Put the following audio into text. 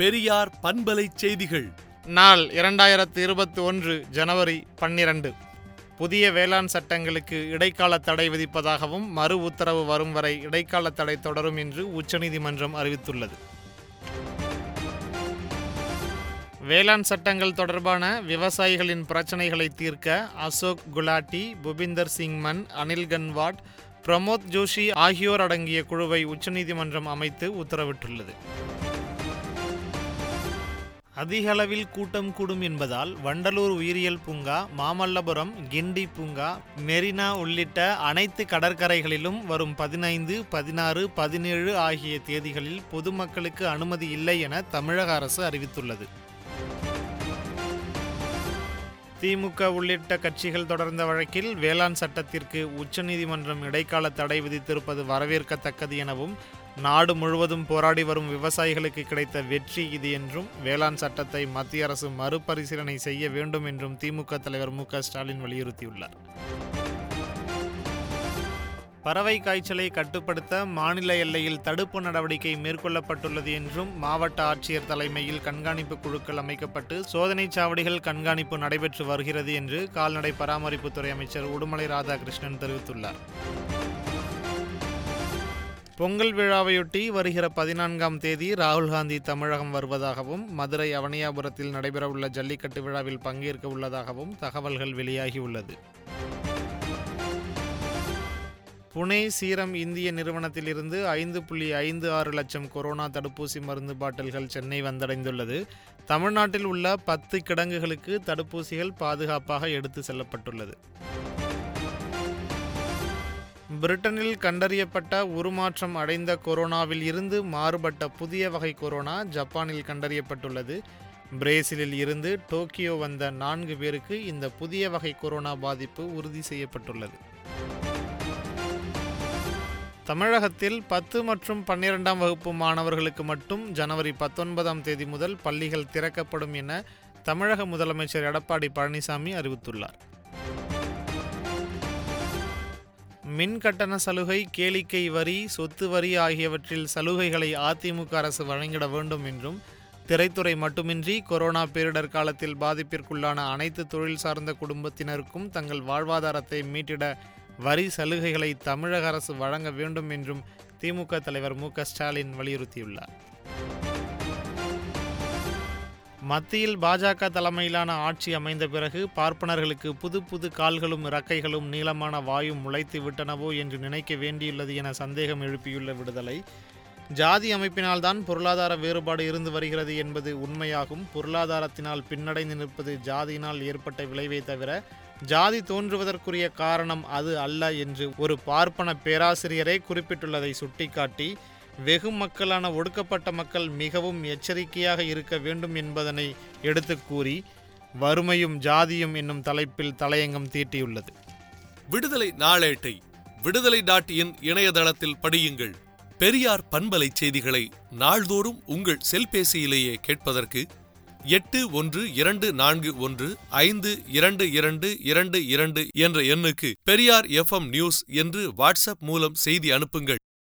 பெரியார் பண்பலை செய்திகள். நாள் இரண்டாயிரத்து இருபத்தி ஒன்று ஜனவரி பன்னிரண்டு. புதிய வேளாண் சட்டங்களுக்கு இடைக்கால தடை விதிப்பதாகவும் மறு உத்தரவு வரும் வரை இடைக்கால தடை தொடரும் என்று உச்சநீதிமன்றம் அறிவித்துள்ளது. வேளாண் சட்டங்கள் தொடர்பான விவசாயிகளின் பிரச்சனைகளை தீர்க்க அசோக் குலாட்டி புபிந்தர் சிங் மன் அனில் கன்வாட் பிரமோத் ஜோஷி ஆகியோர் அடங்கிய குழுவை உச்சநீதிமன்றம் அமைத்து உத்தரவிட்டுள்ளது. அதிக அளவில் கூட்டம் கூடும் என்பதால் வண்டலூர் உயிரியல் பூங்கா மாமல்லபுரம் கிண்டி பூங்கா மெரினா உள்ளிட்ட அனைத்து கடற்கரைகளிலும் வரும் பதினைந்து பதினாறு பதினேழு ஆகிய தேதிகளில் பொதுமக்களுக்கு அனுமதி இல்லை என தமிழக அரசு அறிவித்துள்ளது. திமுக உள்ளிட்ட கட்சிகள் தொடர்ந்த வழக்கில் வேளாண் சட்டத்திற்கு உச்சநீதிமன்றம் இடைக்கால தடை விதித்திருப்பது வரவேற்கத்தக்கது எனவும் நாடு முழுவதும் போராடி வரும் விவசாயிகளுக்கு கிடைத்த வெற்றி இது என்றும் வேளாண் சட்டத்தை மத்திய அரசு மறுபரிசீலனை செய்ய வேண்டும் என்றும் திமுக தலைவர் மு ஸ்டாலின் வலியுறுத்தியுள்ளார். பறவை காய்ச்சலை கட்டுப்படுத்த மாநில எல்லையில் தடுப்பு நடவடிக்கை மேற்கொள்ளப்பட்டுள்ளது என்றும் மாவட்ட ஆட்சியர் தலைமையில் கண்காணிப்பு குழுக்கள் அமைக்கப்பட்டு சோதனை சாவடிகள் கண்காணிப்பு நடைபெற்று வருகிறது என்று கால்நடை பராமரிப்புத்துறை அமைச்சர் உடுமலை ராதாகிருஷ்ணன் தெரிவித்துள்ளார். பொங்கல் விழாவையொட்டி வருகிற பதினான்காம் தேதி ராகுல் காந்தி தமிழகம் வருவதாகவும் மதுரை அவனியாபுரத்தில் நடைபெறவுள்ள ஜல்லிக்கட்டு விழாவில் பங்கேற்க உள்ளதாகவும் தகவல்கள் வெளியாகியுள்ளது. புனே சீரம் இந்திய நிறுவனத்திலிருந்து ஐந்து புள்ளி ஐந்து ஆறு லட்சம் கொரோனா தடுப்பூசி மருந்து பாட்டில்கள் சென்னை வந்தடைந்துள்ளது. தமிழ்நாட்டில் உள்ள பத்து கிடங்குகளுக்கு தடுப்பூசிகள் பாதுகாப்பாக எடுத்து செல்லப்பட்டுள்ளது. பிரிட்டனில் கண்டறியப்பட்ட உருமாற்றம் அடைந்த கொரோனாவில் இருந்து மாறுபட்ட புதிய வகை கொரோனா ஜப்பானில் கண்டறியப்பட்டுள்ளது. பிரேசிலில் இருந்து டோக்கியோ வந்த நான்கு பேருக்கு இந்த புதிய வகை கொரோனா பாதிப்பு உறுதி செய்யப்பட்டுள்ளது. தமிழகத்தில் பத்து மற்றும் பன்னிரெண்டாம் வகுப்பு மாணவர்களுக்கு மட்டும் ஜனவரி பத்தொன்பதாம் தேதி முதல் பள்ளிகள் திறக்கப்படும் என தமிழக முதலமைச்சர் எடப்பாடி பழனிசாமி அறிவித்துள்ளார். மின் கட்டண சலுகை கேளிக்கை வரி சொத்து வரி ஆகியவற்றில் சலுகைகளை அதிமுக அரசு வழங்கிட வேண்டும் என்றும் திரைத்துறை மட்டுமின்றி கொரோனா பேரிடர் காலத்தில் பாதிப்பிற்குள்ளான அனைத்து தொழில் சார்ந்த குடும்பத்தினருக்கும் தங்கள் வாழ்வாதாரத்தை மீட்டிட வரி சலுகைகளை தமிழக அரசு வழங்க வேண்டும் என்றும் திமுக தலைவர் மு ஸ்டாலின் வலியுறுத்தியுள்ளார். மத்தியில் பாஜக தலைமையிலான ஆட்சி அமைந்த பிறகு பார்ப்பனர்களுக்கு புது புது கால்களும் இறக்கைகளும் நீளமான வாயும் முளைத்து விட்டனவோ என்று நினைக்க வேண்டியுள்ளது என சந்தேகம் எழுப்பியுள்ள விடுதலை. ஜாதி அமைப்பினால்தான் பொருளாதார வேறுபாடு இருந்து வருகிறது என்பது உண்மையாகும். பொருளாதாரத்தினால் பின்னடைந்து நிற்பது ஜாதியினால் ஏற்பட்ட விளைவை தவிர ஜாதி தோன்றுவதற்குரிய காரணம் அது அல்ல என்று ஒரு பார்ப்பன பேராசிரியரை குறிப்பிட்டுள்ளதை சுட்டிக்காட்டி வெகு மக்களான ஒடுக்கப்பட்ட மக்கள் மிகவும் எச்சரிக்கையாக இருக்க வேண்டும் என்பதனை எடுத்து கூறி வறுமையும் ஜாதியும் என்னும் தலைப்பில் தலையங்கம் தீட்டியுள்ளது. விடுதலை நாளேட்டை விடுதலை டாட் இன் இணையதளத்தில் படியுங்கள். பெரியார் பண்பலை செய்திகளை நாள்தோறும் உங்கள் செல்பேசியிலேயே கேட்பதற்கு எட்டு ஒன்று இரண்டு நான்கு ஒன்று ஐந்து இரண்டு இரண்டு இரண்டு இரண்டு என்ற எண்ணுக்கு பெரியார் எஃப்எம் நியூஸ் என்று வாட்ஸ்அப் மூலம் செய்தி அனுப்புங்கள்.